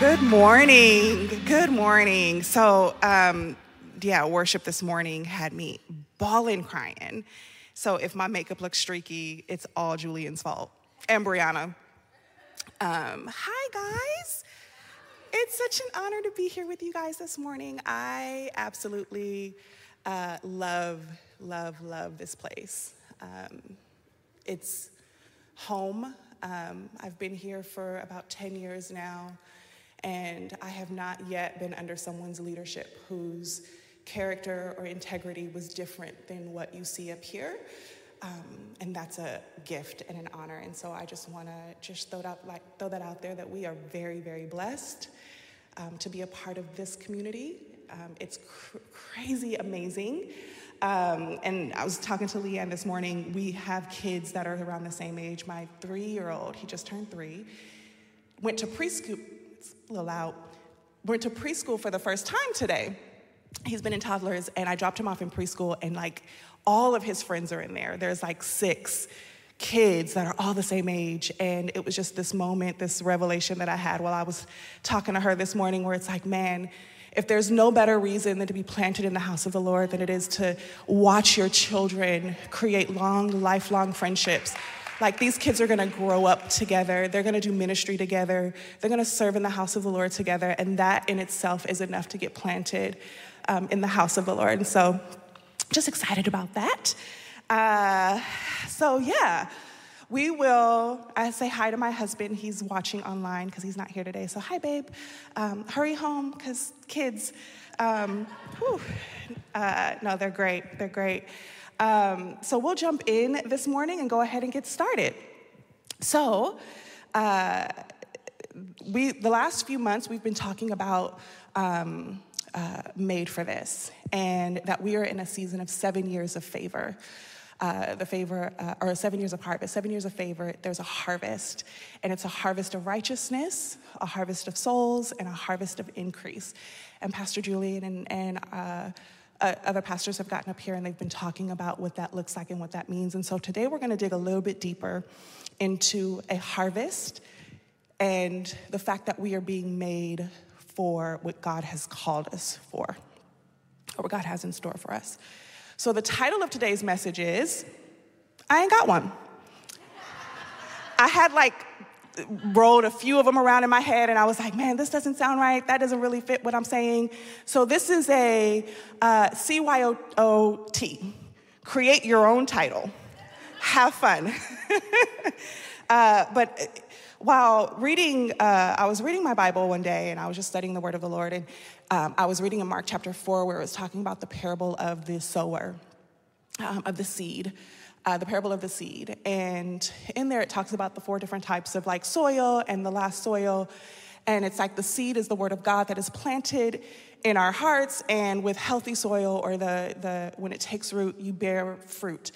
Good morning. Good morning. So, um, yeah, worship this morning had me bawling crying. So, if my makeup looks streaky, it's all Julian's fault and Brianna. Um, hi, guys. It's such an honor to be here with you guys this morning. I absolutely uh, love, love, love this place. Um, it's home. Um, I've been here for about 10 years now. And I have not yet been under someone's leadership whose character or integrity was different than what you see up here. Um, and that's a gift and an honor. And so I just want to just throw that, like, throw that out there that we are very, very blessed um, to be a part of this community. Um, it's cr- crazy amazing. Um, and I was talking to Leanne this morning. We have kids that are around the same age. My three year old, he just turned three, went to preschool a little loud, went to preschool for the first time today. He's been in toddlers, and I dropped him off in preschool, and like all of his friends are in there. There's like six kids that are all the same age. And it was just this moment, this revelation that I had while I was talking to her this morning, where it's like, man, if there's no better reason than to be planted in the house of the Lord than it is to watch your children create long, lifelong friendships like these kids are gonna grow up together, they're gonna do ministry together, they're gonna serve in the house of the Lord together, and that in itself is enough to get planted um, in the house of the Lord. And so, just excited about that. Uh, so, yeah. We will, I say hi to my husband. He's watching online because he's not here today. So, hi, babe. Um, hurry home because kids, um, whew, uh, no, they're great. They're great. Um, so we'll jump in this morning and go ahead and get started. So, uh, we the last few months we've been talking about um, uh, made for this, and that we are in a season of seven years of favor. Uh, the favor, uh, or seven years of harvest, seven years of favor, there's a harvest. And it's a harvest of righteousness, a harvest of souls, and a harvest of increase. And Pastor Julian and, and uh, other pastors have gotten up here and they've been talking about what that looks like and what that means. And so today we're going to dig a little bit deeper into a harvest and the fact that we are being made for what God has called us for, or what God has in store for us. So the title of today's message is I Ain't Got One. I had like rolled a few of them around in my head and I was like, man, this doesn't sound right. That doesn't really fit what I'm saying. So this is a uh, CYOT, create your own title. Have fun. uh, but while reading, uh, I was reading my Bible one day and I was just studying the word of the Lord. And um, I was reading in Mark chapter 4 where it was talking about the parable of the sower, um, of the seed uh, the parable of the seed. And in there, it talks about the four different types of like soil and the last soil. And it's like the seed is the word of God that is planted in our hearts, and with healthy soil or the, the when it takes root, you bear fruit.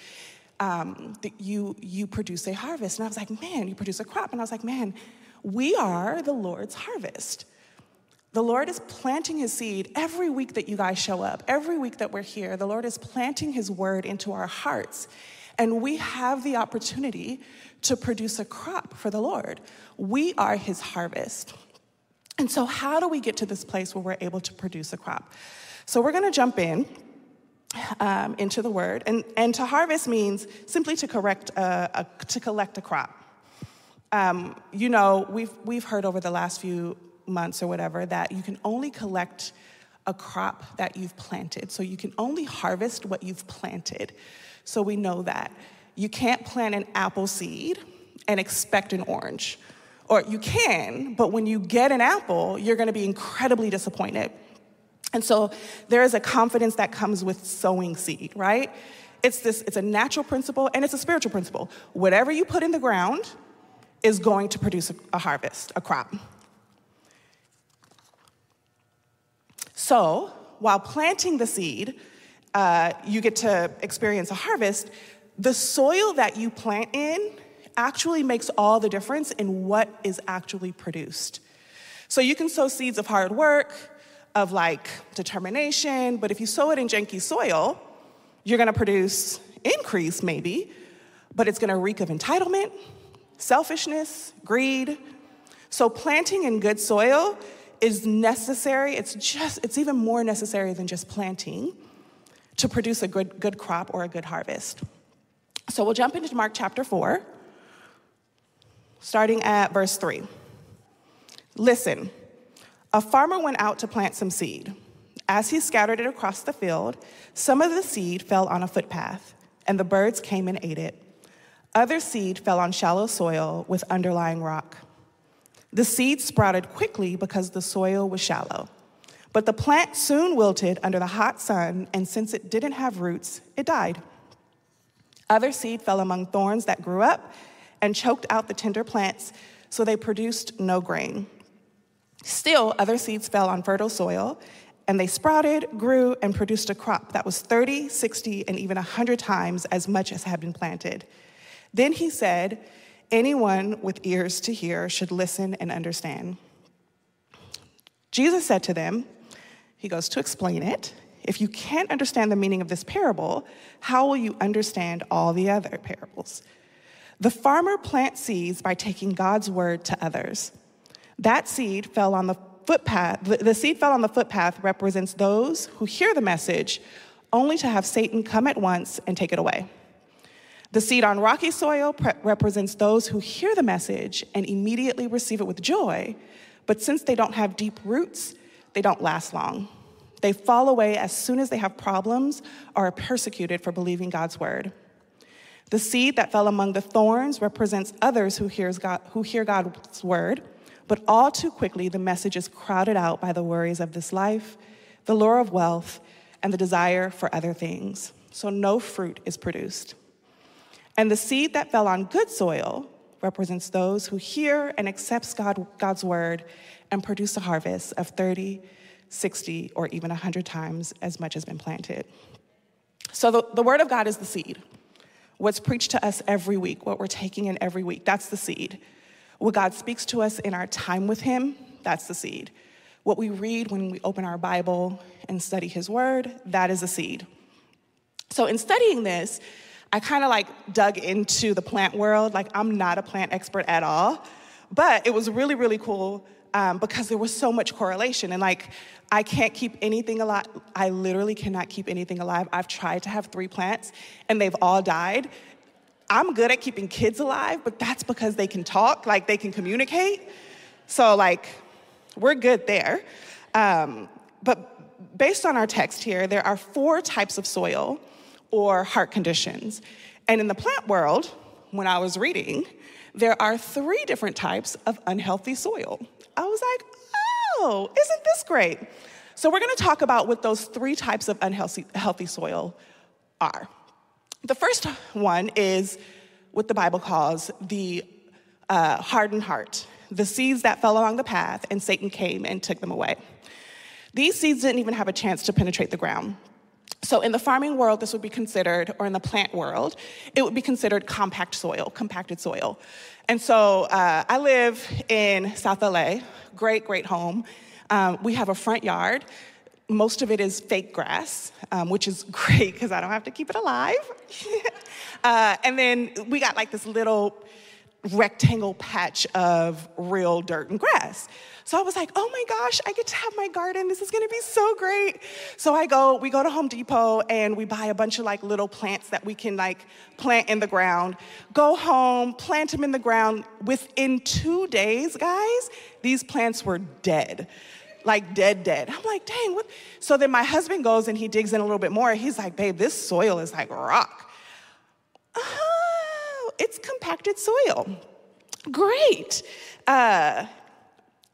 Um, you you produce a harvest. And I was like, man, you produce a crop. And I was like, man, we are the Lord's harvest. The Lord is planting his seed every week that you guys show up, every week that we're here. The Lord is planting his word into our hearts. And we have the opportunity to produce a crop for the Lord. We are his harvest. And so, how do we get to this place where we're able to produce a crop? So, we're going to jump in um, into the word. And, and to harvest means simply to, correct a, a to collect a crop. Um, you know, we've, we've heard over the last few months or whatever that you can only collect a crop that you've planted. So, you can only harvest what you've planted. So we know that. You can't plant an apple seed and expect an orange. Or you can, but when you get an apple, you're gonna be incredibly disappointed. And so there is a confidence that comes with sowing seed, right? It's this, it's a natural principle and it's a spiritual principle. Whatever you put in the ground is going to produce a, a harvest, a crop. So while planting the seed, uh, you get to experience a harvest, the soil that you plant in actually makes all the difference in what is actually produced. So you can sow seeds of hard work, of like determination, but if you sow it in janky soil, you're gonna produce increase maybe, but it's gonna reek of entitlement, selfishness, greed. So planting in good soil is necessary. It's just, it's even more necessary than just planting to produce a good, good crop or a good harvest. So we'll jump into Mark chapter 4, starting at verse 3. Listen, a farmer went out to plant some seed. As he scattered it across the field, some of the seed fell on a footpath, and the birds came and ate it. Other seed fell on shallow soil with underlying rock. The seed sprouted quickly because the soil was shallow. But the plant soon wilted under the hot sun, and since it didn't have roots, it died. Other seed fell among thorns that grew up and choked out the tender plants, so they produced no grain. Still, other seeds fell on fertile soil, and they sprouted, grew, and produced a crop that was 30, 60, and even 100 times as much as had been planted. Then he said, Anyone with ears to hear should listen and understand. Jesus said to them, He goes to explain it. If you can't understand the meaning of this parable, how will you understand all the other parables? The farmer plants seeds by taking God's word to others. That seed fell on the footpath. The seed fell on the footpath represents those who hear the message only to have Satan come at once and take it away. The seed on rocky soil pre- represents those who hear the message and immediately receive it with joy, but since they don't have deep roots, they don't last long. They fall away as soon as they have problems or are persecuted for believing God's word. The seed that fell among the thorns represents others who, hears God, who hear God's word, but all too quickly the message is crowded out by the worries of this life, the lure of wealth, and the desire for other things. So no fruit is produced. And the seed that fell on good soil represents those who hear and accepts God, God's word and produce a harvest of 30, 60, or even 100 times as much has been planted. So the, the word of God is the seed. What's preached to us every week, what we're taking in every week, that's the seed. What God speaks to us in our time with Him, that's the seed. What we read when we open our Bible and study His Word, that is a seed. So, in studying this, I kind of like dug into the plant world. Like, I'm not a plant expert at all, but it was really, really cool um, because there was so much correlation. And like, I can't keep anything alive. I literally cannot keep anything alive. I've tried to have three plants and they've all died. I'm good at keeping kids alive, but that's because they can talk, like, they can communicate. So, like, we're good there. Um, but based on our text here, there are four types of soil or heart conditions. And in the plant world, when I was reading, there are three different types of unhealthy soil. I was like, oh, isn't this great? So, we're gonna talk about what those three types of unhealthy healthy soil are. The first one is what the Bible calls the uh, hardened heart, the seeds that fell along the path, and Satan came and took them away. These seeds didn't even have a chance to penetrate the ground. So, in the farming world, this would be considered, or in the plant world, it would be considered compact soil, compacted soil. And so, uh, I live in South LA, great, great home. Um, we have a front yard. Most of it is fake grass, um, which is great because I don't have to keep it alive. uh, and then we got like this little rectangle patch of real dirt and grass. So I was like, oh my gosh, I get to have my garden. This is gonna be so great. So I go, we go to Home Depot and we buy a bunch of like little plants that we can like plant in the ground. Go home, plant them in the ground. Within two days, guys, these plants were dead. Like dead, dead. I'm like, dang, what? So then my husband goes and he digs in a little bit more. He's like, babe, this soil is like rock. Oh, it's compacted soil. Great. Uh,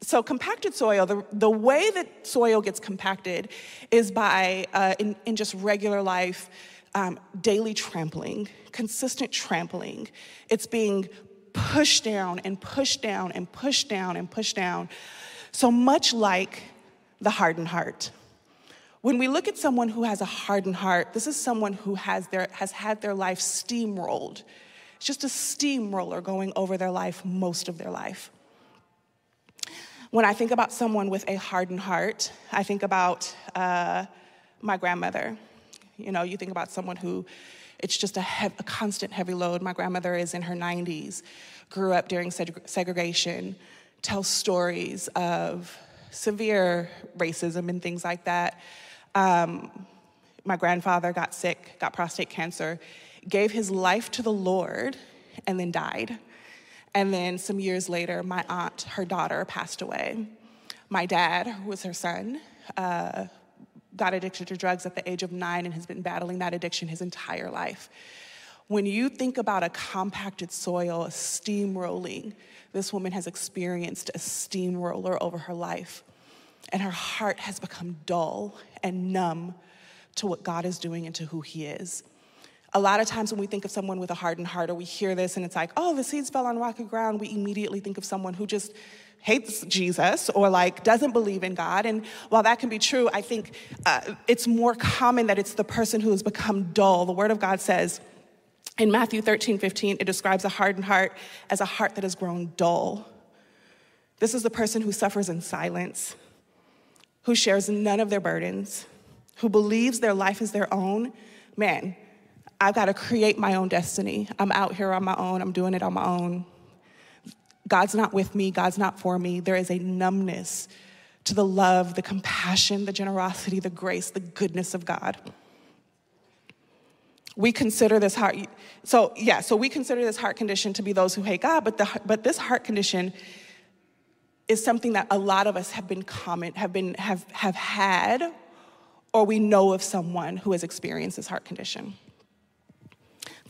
so compacted soil, the, the way that soil gets compacted is by, uh, in, in just regular life, um, daily trampling, consistent trampling. It's being pushed down and pushed down and pushed down and pushed down. So much like the hardened heart. When we look at someone who has a hardened heart, this is someone who has, their, has had their life steamrolled. It's just a steamroller going over their life most of their life. When I think about someone with a hardened heart, I think about uh, my grandmother. You know, you think about someone who it's just a, a constant heavy load. My grandmother is in her 90s, grew up during seg- segregation, tell stories of severe racism and things like that. Um, my grandfather got sick, got prostate cancer, gave his life to the Lord, and then died. And then some years later, my aunt, her daughter, passed away. My dad, who was her son, uh, got addicted to drugs at the age of nine and has been battling that addiction his entire life. When you think about a compacted soil, a steamrolling, this woman has experienced a steamroller over her life, and her heart has become dull and numb to what God is doing and to who He is. A lot of times when we think of someone with a hardened heart or we hear this and it's like, oh, the seeds fell on rocky ground, we immediately think of someone who just hates Jesus or like doesn't believe in God. And while that can be true, I think uh, it's more common that it's the person who has become dull. The Word of God says in Matthew 13, 15, it describes a hardened heart as a heart that has grown dull. This is the person who suffers in silence, who shares none of their burdens, who believes their life is their own. Man, I've got to create my own destiny. I'm out here on my own, I'm doing it on my own. God's not with me, God's not for me. There is a numbness to the love, the compassion, the generosity, the grace, the goodness of God. We consider this heart, so yeah, so we consider this heart condition to be those who hate God, but, the, but this heart condition is something that a lot of us have been common, have been, have, have had, or we know of someone who has experienced this heart condition.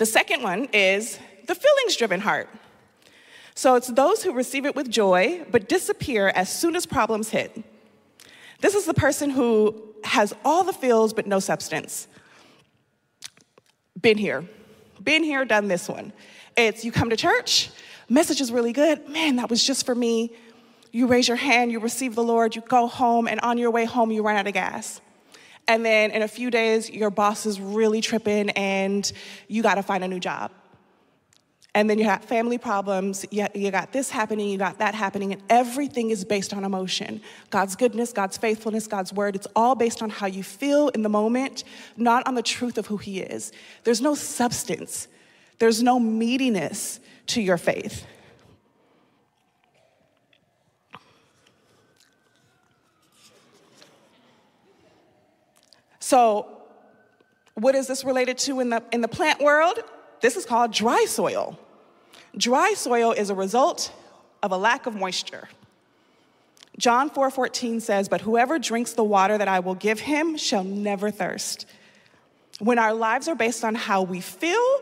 The second one is the feelings driven heart. So it's those who receive it with joy but disappear as soon as problems hit. This is the person who has all the feels but no substance. Been here, been here, done this one. It's you come to church, message is really good. Man, that was just for me. You raise your hand, you receive the Lord, you go home, and on your way home, you run out of gas. And then in a few days, your boss is really tripping and you got to find a new job. And then you have family problems, you, you got this happening, you got that happening, and everything is based on emotion. God's goodness, God's faithfulness, God's word, it's all based on how you feel in the moment, not on the truth of who He is. There's no substance, there's no meatiness to your faith. So, what is this related to in the, in the plant world? This is called dry soil. Dry soil is a result of a lack of moisture. John 4:14 4, says, "But whoever drinks the water that I will give him shall never thirst." When our lives are based on how we feel,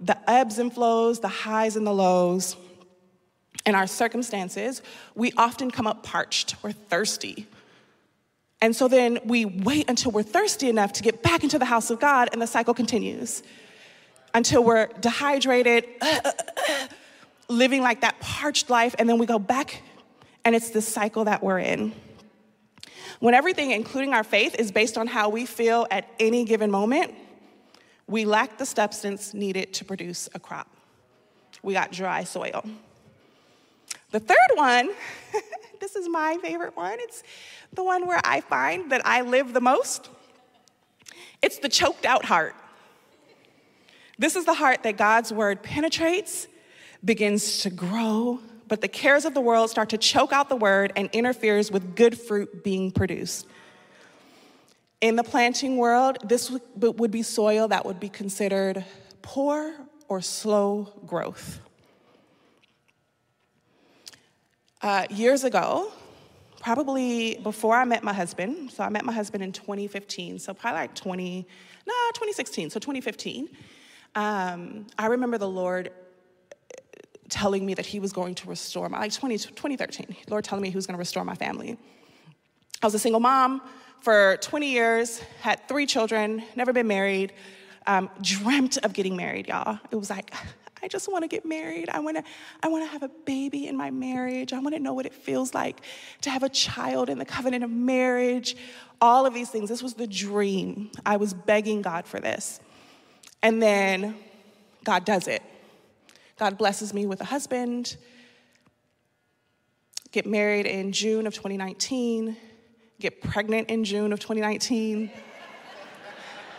the ebbs and flows, the highs and the lows, and our circumstances, we often come up parched or thirsty and so then we wait until we're thirsty enough to get back into the house of God, and the cycle continues until we're dehydrated, uh, uh, uh, living like that parched life, and then we go back, and it's this cycle that we're in. When everything, including our faith, is based on how we feel at any given moment, we lack the substance needed to produce a crop. We got dry soil. The third one, this is my favorite one. It's the one where I find that I live the most. It's the choked out heart. This is the heart that God's word penetrates, begins to grow, but the cares of the world start to choke out the word and interferes with good fruit being produced. In the planting world, this would be soil that would be considered poor or slow growth. Uh, years ago, probably before I met my husband, so I met my husband in 2015, so probably like 20, no, 2016, so 2015. Um, I remember the Lord telling me that He was going to restore my, like 20, 2013, Lord telling me He was going to restore my family. I was a single mom for 20 years, had three children, never been married, um, dreamt of getting married, y'all. It was like, I just want to get married. I want to I want to have a baby in my marriage. I want to know what it feels like to have a child in the covenant of marriage. All of these things. This was the dream. I was begging God for this. And then God does it. God blesses me with a husband. Get married in June of 2019. Get pregnant in June of 2019.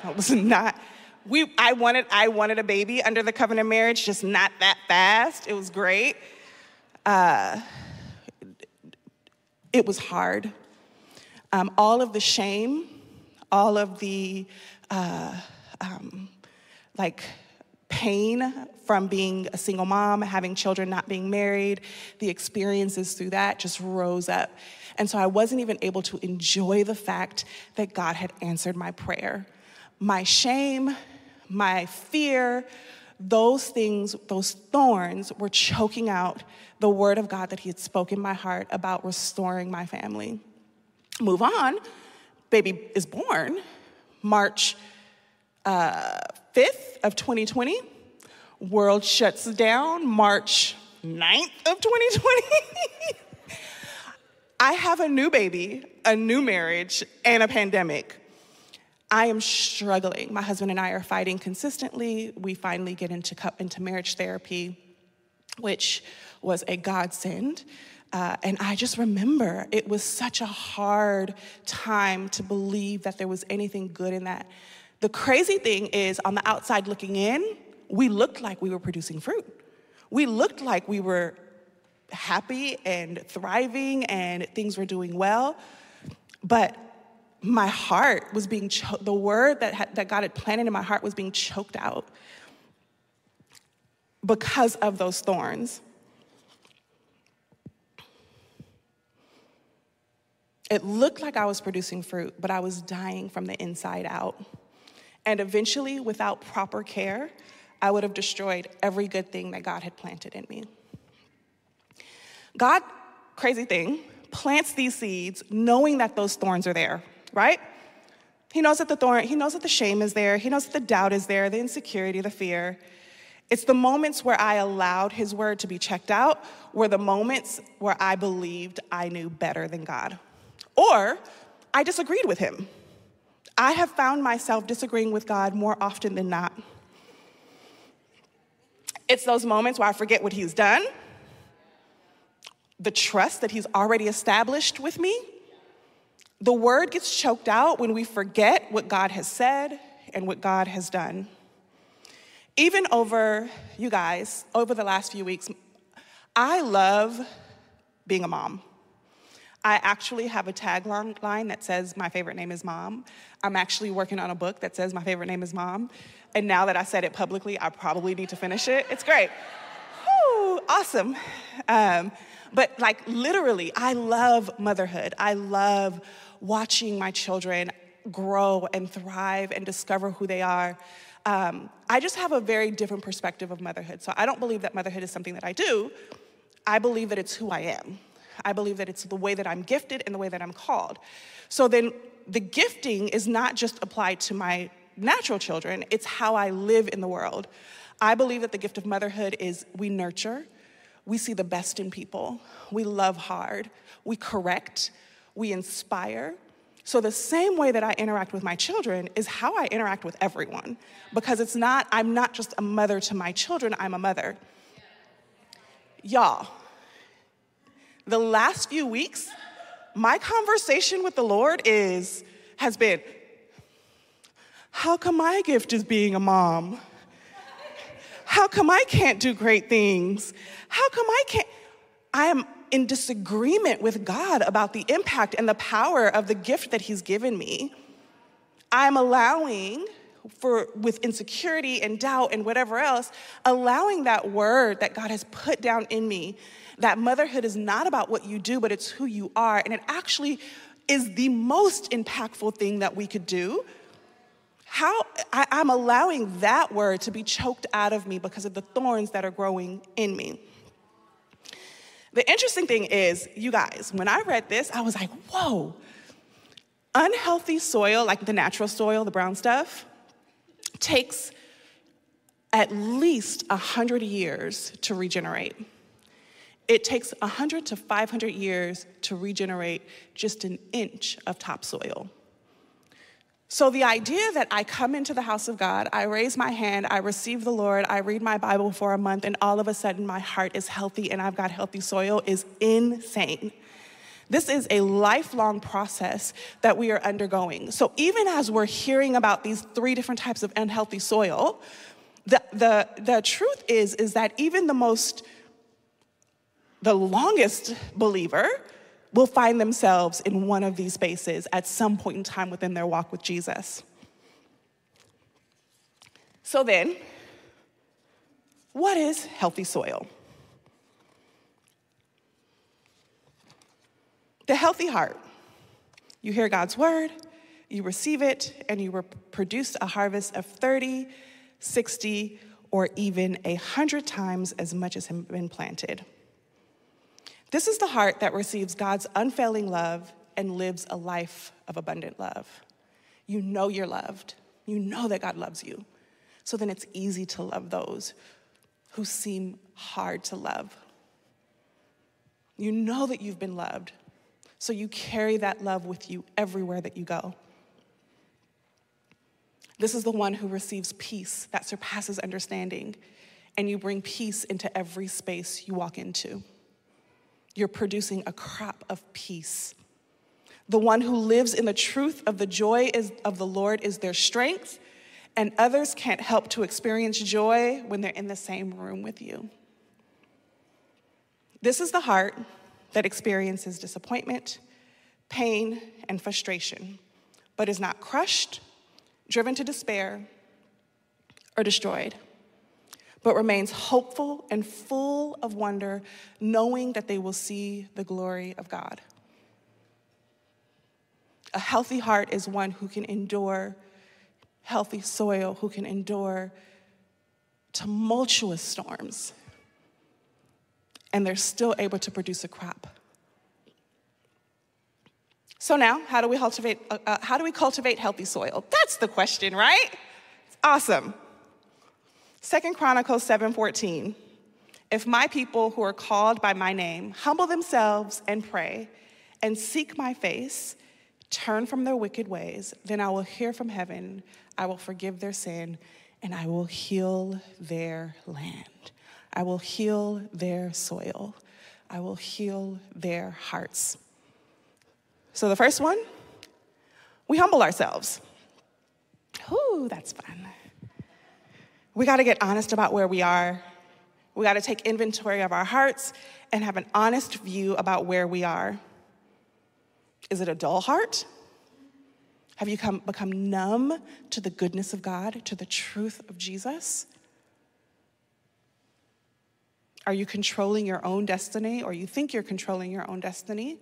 That was not we, I, wanted, I wanted a baby under the covenant marriage, just not that fast. It was great. Uh, It was hard. Um, all of the shame, all of the uh, um, like pain from being a single mom, having children, not being married, the experiences through that just rose up. And so I wasn't even able to enjoy the fact that God had answered my prayer. My shame, my fear, those things, those thorns were choking out the word of God that He had spoken in my heart about restoring my family. Move on, baby is born March uh, 5th of 2020. World shuts down March 9th of 2020. I have a new baby, a new marriage, and a pandemic. I am struggling. My husband and I are fighting consistently. We finally get into, into marriage therapy, which was a godsend. Uh, and I just remember it was such a hard time to believe that there was anything good in that. The crazy thing is, on the outside looking in, we looked like we were producing fruit. We looked like we were happy and thriving and things were doing well. But my heart was being, cho- the word that, had, that God had planted in my heart was being choked out because of those thorns. It looked like I was producing fruit, but I was dying from the inside out. And eventually, without proper care, I would have destroyed every good thing that God had planted in me. God, crazy thing, plants these seeds knowing that those thorns are there right? He knows that the thorn, he knows that the shame is there, he knows that the doubt is there, the insecurity, the fear. It's the moments where I allowed his word to be checked out, were the moments where I believed I knew better than God. Or I disagreed with him. I have found myself disagreeing with God more often than not. It's those moments where I forget what he's done, the trust that he's already established with me, the word gets choked out when we forget what God has said and what God has done. Even over, you guys, over the last few weeks, I love being a mom. I actually have a tagline that says, My favorite name is mom. I'm actually working on a book that says, My favorite name is mom. And now that I said it publicly, I probably need to finish it. It's great. Woo, awesome. Um, but like literally, I love motherhood. I love watching my children grow and thrive and discover who they are. Um, I just have a very different perspective of motherhood. So I don't believe that motherhood is something that I do. I believe that it's who I am. I believe that it's the way that I'm gifted and the way that I'm called. So then the gifting is not just applied to my natural children, it's how I live in the world. I believe that the gift of motherhood is we nurture, we see the best in people, we love hard, we correct, we inspire. So, the same way that I interact with my children is how I interact with everyone. Because it's not, I'm not just a mother to my children, I'm a mother. Y'all, the last few weeks, my conversation with the Lord is, has been, how come my gift is being a mom? How come I can't do great things? How come I can't? I am in disagreement with God about the impact and the power of the gift that He's given me, I'm allowing for with insecurity and doubt and whatever else, allowing that word that God has put down in me, that motherhood is not about what you do, but it's who you are. And it actually is the most impactful thing that we could do. How I, I'm allowing that word to be choked out of me because of the thorns that are growing in me. The interesting thing is, you guys, when I read this, I was like, whoa, unhealthy soil, like the natural soil, the brown stuff, takes at least 100 years to regenerate. It takes 100 to 500 years to regenerate just an inch of topsoil. So, the idea that I come into the house of God, I raise my hand, I receive the Lord, I read my Bible for a month, and all of a sudden my heart is healthy and I've got healthy soil is insane. This is a lifelong process that we are undergoing. So, even as we're hearing about these three different types of unhealthy soil, the, the, the truth is, is that even the most, the longest believer will find themselves in one of these spaces at some point in time within their walk with Jesus. So then, what is healthy soil? The healthy heart. You hear God's word, you receive it, and you produce a harvest of 30, 60, or even a hundred times as much as has been planted. This is the heart that receives God's unfailing love and lives a life of abundant love. You know you're loved. You know that God loves you. So then it's easy to love those who seem hard to love. You know that you've been loved. So you carry that love with you everywhere that you go. This is the one who receives peace that surpasses understanding, and you bring peace into every space you walk into. You're producing a crop of peace. The one who lives in the truth of the joy is, of the Lord is their strength, and others can't help to experience joy when they're in the same room with you. This is the heart that experiences disappointment, pain, and frustration, but is not crushed driven to despair, or destroyed, but remains hopeful and full of wonder, knowing that they will see the glory of God. A healthy heart is one who can endure healthy soil, who can endure tumultuous storms, and they're still able to produce a crop. So now, how do we cultivate, uh, uh, how do we cultivate healthy soil? That's the question, right? It's awesome. Second Chronicles 7:14. If my people who are called by my name humble themselves and pray and seek my face, turn from their wicked ways, then I will hear from heaven, I will forgive their sin, and I will heal their land. I will heal their soil. I will heal their hearts. So the first one, we humble ourselves. Ooh, that's fun. We got to get honest about where we are. We got to take inventory of our hearts and have an honest view about where we are. Is it a dull heart? Have you come, become numb to the goodness of God, to the truth of Jesus? Are you controlling your own destiny, or you think you're controlling your own destiny?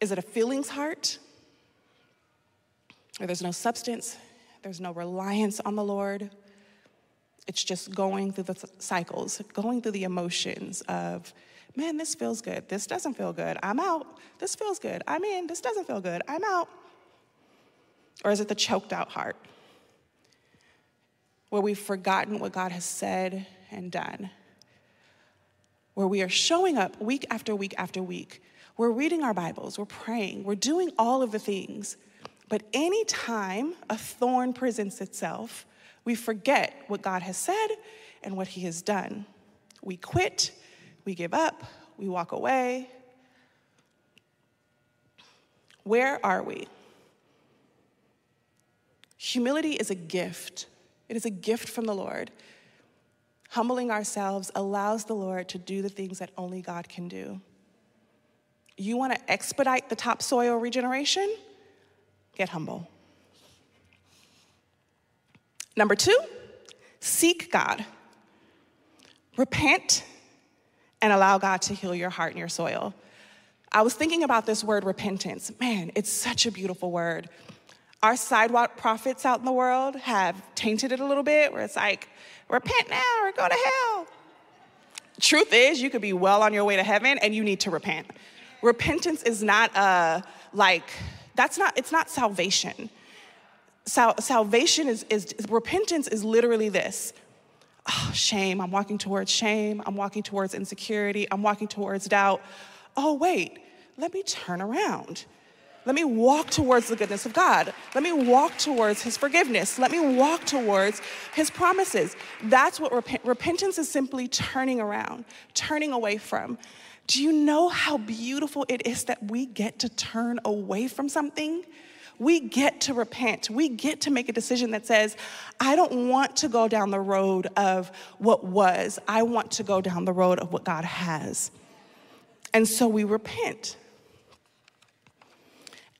Is it a feelings heart? Where there's no substance, there's no reliance on the Lord. It's just going through the cycles, going through the emotions of, man, this feels good. This doesn't feel good. I'm out. This feels good. I'm in. This doesn't feel good. I'm out. Or is it the choked out heart? Where we've forgotten what God has said and done. Where we are showing up week after week after week we're reading our Bibles, we're praying, we're doing all of the things. But anytime a thorn presents itself, we forget what God has said and what He has done. We quit, we give up, we walk away. Where are we? Humility is a gift. It is a gift from the Lord. Humbling ourselves allows the Lord to do the things that only God can do. You want to expedite the topsoil regeneration? Get humble. Number two, seek God. Repent and allow God to heal your heart and your soil. I was thinking about this word repentance. Man, it's such a beautiful word. Our sidewalk prophets out in the world have tainted it a little bit, where it's like, repent now or go to hell. Truth is, you could be well on your way to heaven and you need to repent repentance is not a, like, that's not, it's not salvation. Sal- salvation is, is, repentance is literally this oh, shame, I'm walking towards shame, I'm walking towards insecurity, I'm walking towards doubt. Oh, wait, let me turn around. Let me walk towards the goodness of God. Let me walk towards His forgiveness. Let me walk towards His promises. That's what rep- repentance is simply turning around, turning away from. Do you know how beautiful it is that we get to turn away from something? We get to repent. We get to make a decision that says, I don't want to go down the road of what was. I want to go down the road of what God has. And so we repent.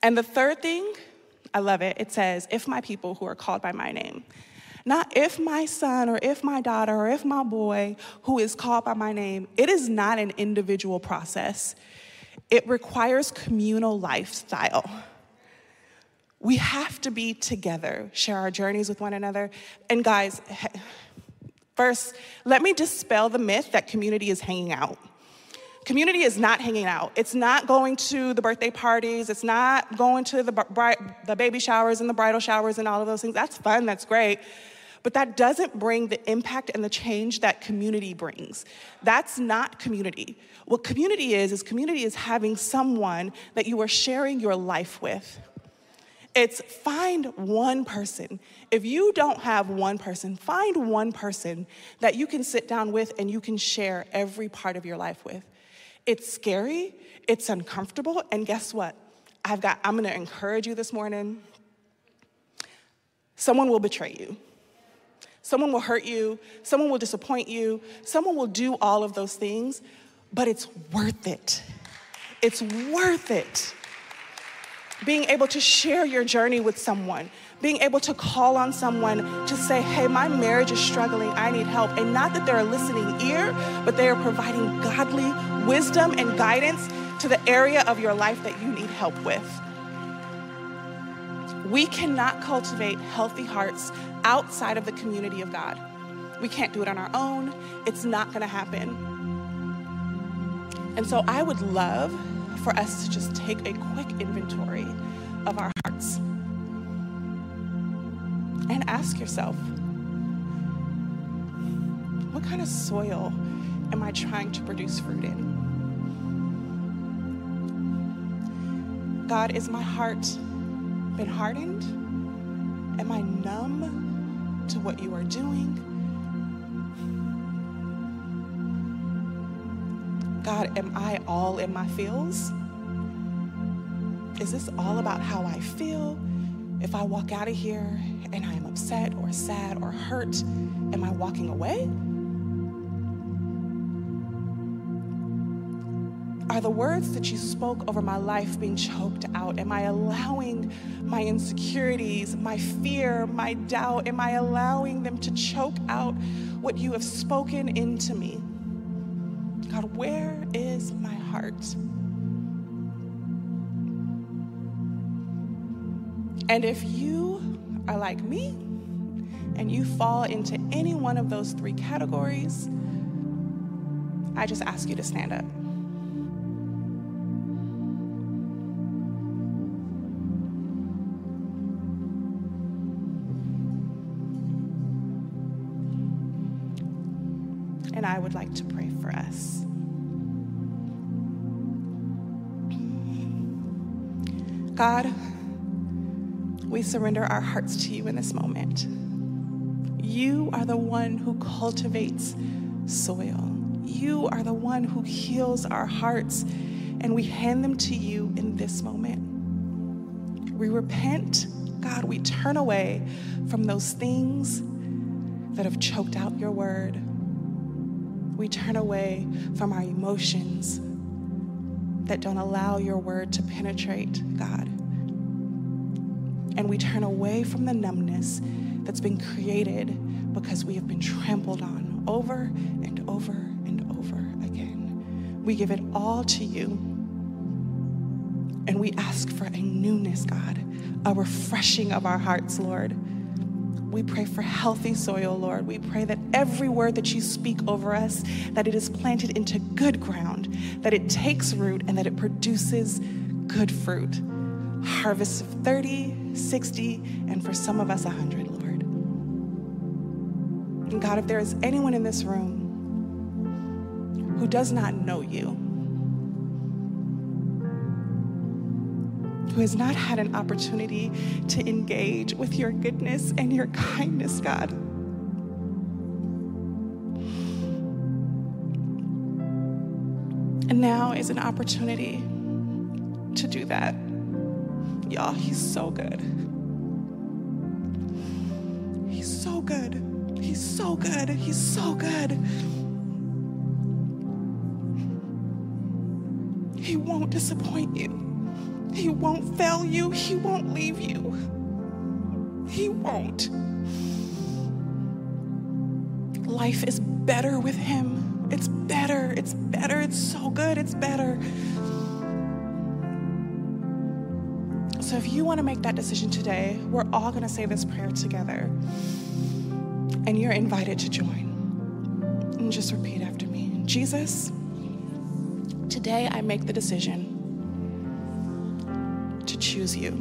And the third thing, I love it, it says, if my people who are called by my name. Not if my son or if my daughter or if my boy who is called by my name. It is not an individual process, it requires communal lifestyle. We have to be together, share our journeys with one another. And guys, first, let me dispel the myth that community is hanging out. Community is not hanging out. It's not going to the birthday parties. It's not going to the, bri- the baby showers and the bridal showers and all of those things. That's fun, that's great. But that doesn't bring the impact and the change that community brings. That's not community. What community is, is community is having someone that you are sharing your life with. It's find one person. If you don't have one person, find one person that you can sit down with and you can share every part of your life with. It's scary, it's uncomfortable, and guess what? I've got I'm going to encourage you this morning. Someone will betray you. Someone will hurt you, someone will disappoint you, someone will do all of those things, but it's worth it. It's worth it. Being able to share your journey with someone, being able to call on someone to say, hey, my marriage is struggling, I need help. And not that they're a listening ear, but they are providing godly wisdom and guidance to the area of your life that you need help with. We cannot cultivate healthy hearts outside of the community of God. We can't do it on our own. It's not going to happen. And so I would love for us to just take a quick inventory of our hearts and ask yourself what kind of soil am I trying to produce fruit in? God, is my heart been hardened? Am I numb to what you are doing? God, am I all in my feels? Is this all about how I feel? If I walk out of here and I am upset or sad or hurt, am I walking away? Are the words that you spoke over my life being choked out? Am I allowing my insecurities, my fear, my doubt, am I allowing them to choke out what you have spoken into me? God, where is my heart? And if you are like me and you fall into any one of those three categories, I just ask you to stand up. and I would like to pray for us. God, we surrender our hearts to you in this moment. You are the one who cultivates soil. You are the one who heals our hearts, and we hand them to you in this moment. We repent, God, we turn away from those things that have choked out your word we turn away from our emotions that don't allow your word to penetrate, God. And we turn away from the numbness that's been created because we have been trampled on over and over and over again. We give it all to you. And we ask for a newness, God, a refreshing of our hearts, Lord. We pray for healthy soil, Lord. We pray that every word that you speak over us, that it is planted into good ground, that it takes root and that it produces good fruit. Harvest of 30, 60, and for some of us 100, Lord. And God, if there is anyone in this room who does not know you, who has not had an opportunity to engage with your goodness and your kindness, God. And now is an opportunity to do that. Y'all, he's so good. He's so good. He's so good. He's so good. He won't disappoint you. He won't fail you. He won't leave you. He won't. Life is better with Him. It's better. It's better. It's so good. It's better. So, if you want to make that decision today, we're all going to say this prayer together. And you're invited to join. And just repeat after me Jesus, today I make the decision choose you.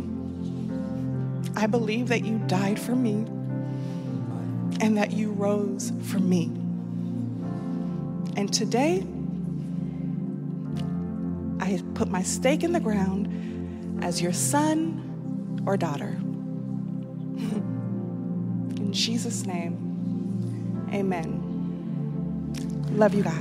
I believe that you died for me and that you rose for me. And today, I put my stake in the ground as your son or daughter. In Jesus' name, amen. Love you guys.